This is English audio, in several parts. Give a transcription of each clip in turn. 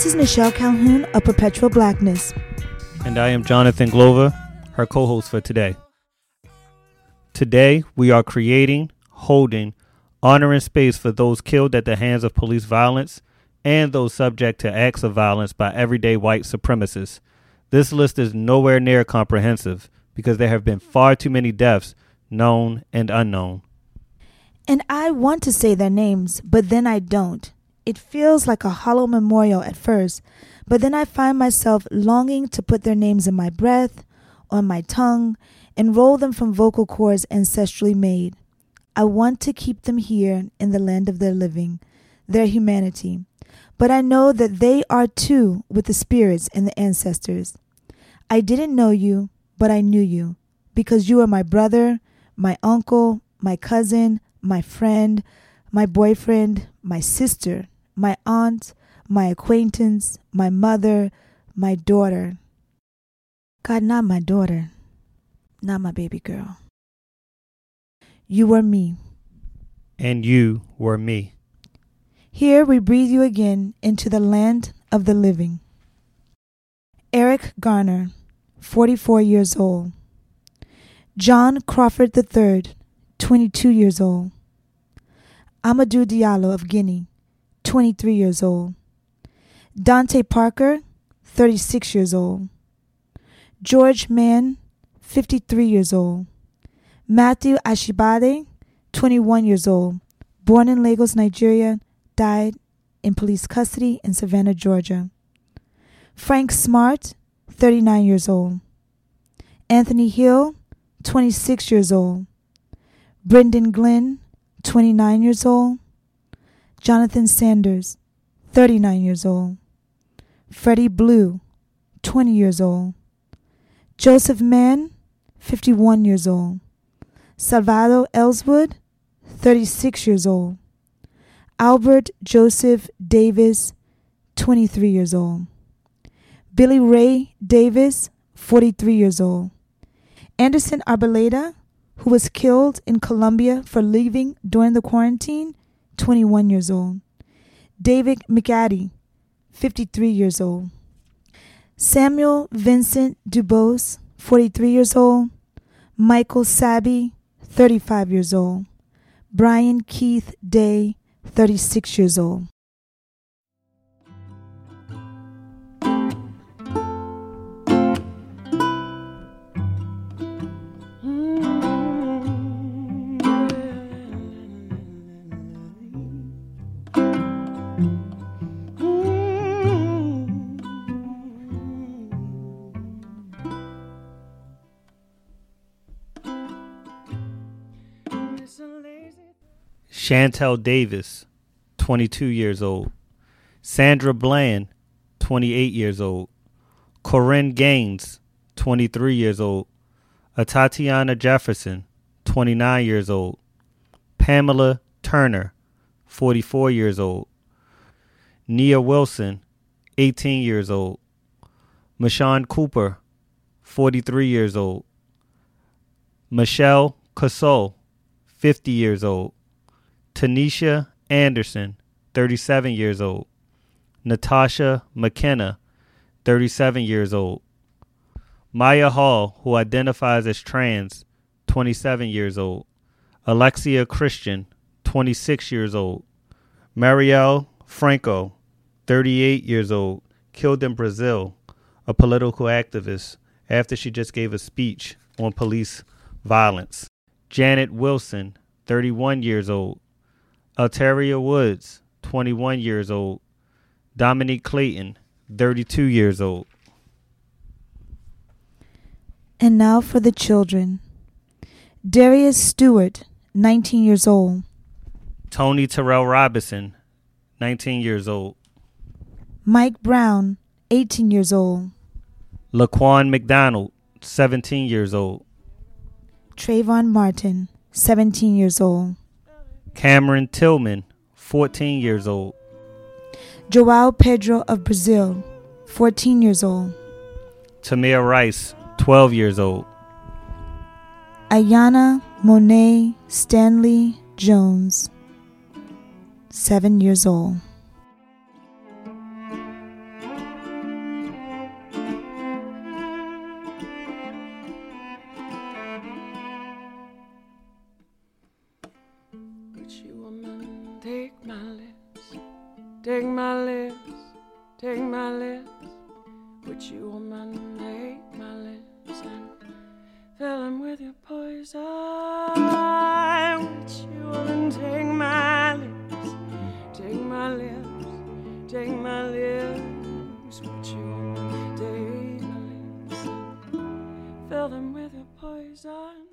This is Nichelle Calhoun of Perpetual Blackness. And I am Jonathan Glover, her co host for today. Today, we are creating, holding, honoring space for those killed at the hands of police violence and those subject to acts of violence by everyday white supremacists. This list is nowhere near comprehensive because there have been far too many deaths, known and unknown. And I want to say their names, but then I don't. It feels like a hollow memorial at first, but then I find myself longing to put their names in my breath, on my tongue, and roll them from vocal cords ancestrally made. I want to keep them here in the land of their living, their humanity. But I know that they are too with the spirits and the ancestors. I didn't know you, but I knew you, because you are my brother, my uncle, my cousin, my friend, my boyfriend, my sister, my aunt, my acquaintance, my mother, my daughter. God, not my daughter, not my baby girl. You were me. And you were me. Here we breathe you again into the land of the living. Eric Garner, 44 years old. John Crawford III, 22 years old. Amadou Diallo of Guinea, 23 years old. Dante Parker, 36 years old. George Mann, 53 years old. Matthew Ajibade, 21 years old. Born in Lagos, Nigeria, died in police custody in Savannah, Georgia. Frank Smart, 39 years old. Anthony Hill, 26 years old. Brendon Glenn, 29 years old. Jonathan Sanders, 39 years old. Freddie Blue, 20 years old. Joseph Mann, 51 years old. Salvador Ellswood, 36 years old. Albert Joseph Davis, 23 years old. Billy Ray Davis, 43 years old. Anderson Arboleda, who was killed in Colombia for leaving during the quarantine, 21 years old. David McAtee, 53 years old. Samuel Vincent Dubose, 43 years old. Michael Sabbie, 35 years old. Brian Keith Day, 36 years old. Shantel Davis, 22 years old. Sandra Bland, 28 years old. Korryn Gaines, 23 years old. Atatiana Jefferson, 29 years old. Pamela Turner, 44 years old. Nia Wilson, 18 years old. Mashawn Cooper, 43 years old. Michelle Cusseaux, 50 years old. Tanisha Anderson, 37 years old. Natasha McKenna, 37 years old. Mya Hall, who identifies as trans, 27 years old. Alexia Christian, 26 years old. Marielle Franco, 38 years old, killed in Brazil, a political activist, after she just gave a speech on police violence. Janet Wilson, 31 years old. Alteria Woods, 21 years old. Dominique Clayton, 32 years old. And now for the children. Darius Stewart, 19 years old. Tony Terrell Robinson, 19 years old. Mike Brown, 18 years old. Laquan McDonald, 17 years old. Trayvon Martin, 17 years old. Cameron Tillman, 14 years old. Joao Pedro of Brazil, 14 years old. Tamir Rice, 12 years old. Aiyana Mo'Nay Stanley Jones, 7 years old. Take my lips, take my lips. Would you, woman, take my lips and fill them with your poison? Would you, woman, take my lips, take my lips, take my lips. Would you, woman, take my lips fill them with your poison?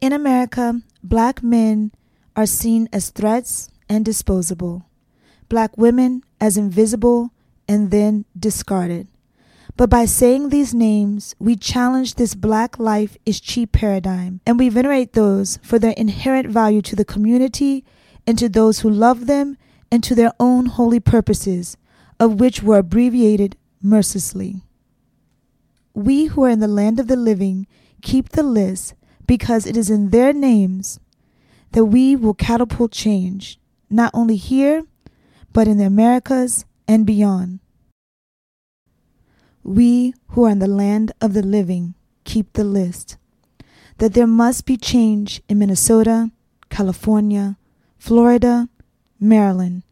In America, black men are seen as threats and disposable, black women as invisible and then discarded. But by saying these names, we challenge this black life is cheap paradigm, and we venerate those for their inherent value to the community and to those who love them and to their own holy purposes, of which were abbreviated mercilessly. We who are in the land of the living keep the list because it is in their names that we will catapult change, not only here, but in the Americas and beyond. We who are in the land of the living keep the list that there must be change in Minnesota, California, Florida, Maryland,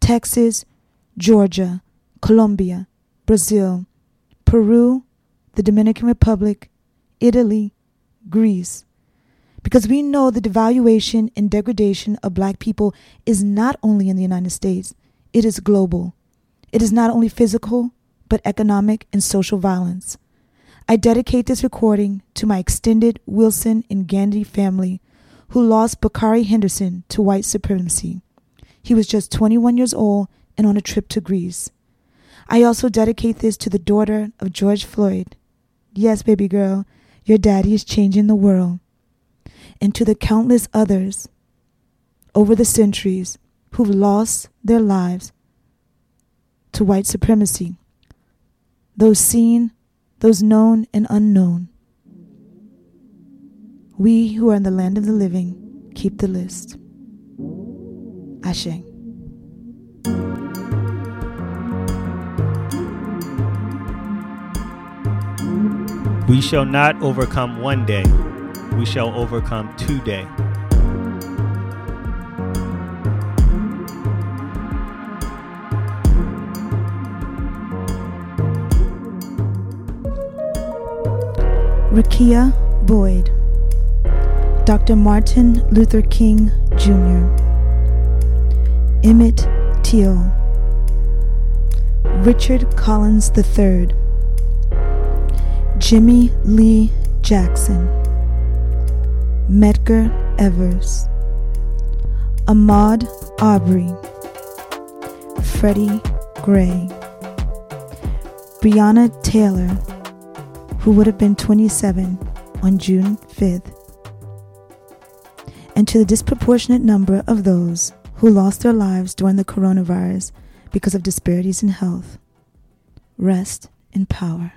Texas, Georgia, Colombia, Brazil, Peru, the Dominican Republic, Italy, Greece. Because we know the devaluation and degradation of black people is not only in the United States, it is global. It is not only physical, but economic and social violence. I dedicate this recording to my extended Wilson and Gandhi family who lost Bakari Henderson to white supremacy. He was just 21 years old and on a trip to Greece. I also dedicate this to the daughter of George Floyd. Yes, baby girl, your daddy is changing the world. And to the countless others over the centuries who've lost their lives to white supremacy, those seen, those known and unknown. We who are in the land of the living keep the list. Ashe. We shall not overcome one day, we shall overcome today. Rekia Boyd, Dr. Martin Luther King Jr., Emmett Till, Richard Collins III, Jimmy Lee Jackson, Medgar Evers, Ahmaud Arbery, Freddie Gray, Breonna Taylor, who would have been 27 on June 5th, and to the disproportionate number of those who lost their lives during the coronavirus because of disparities in health. Rest in power.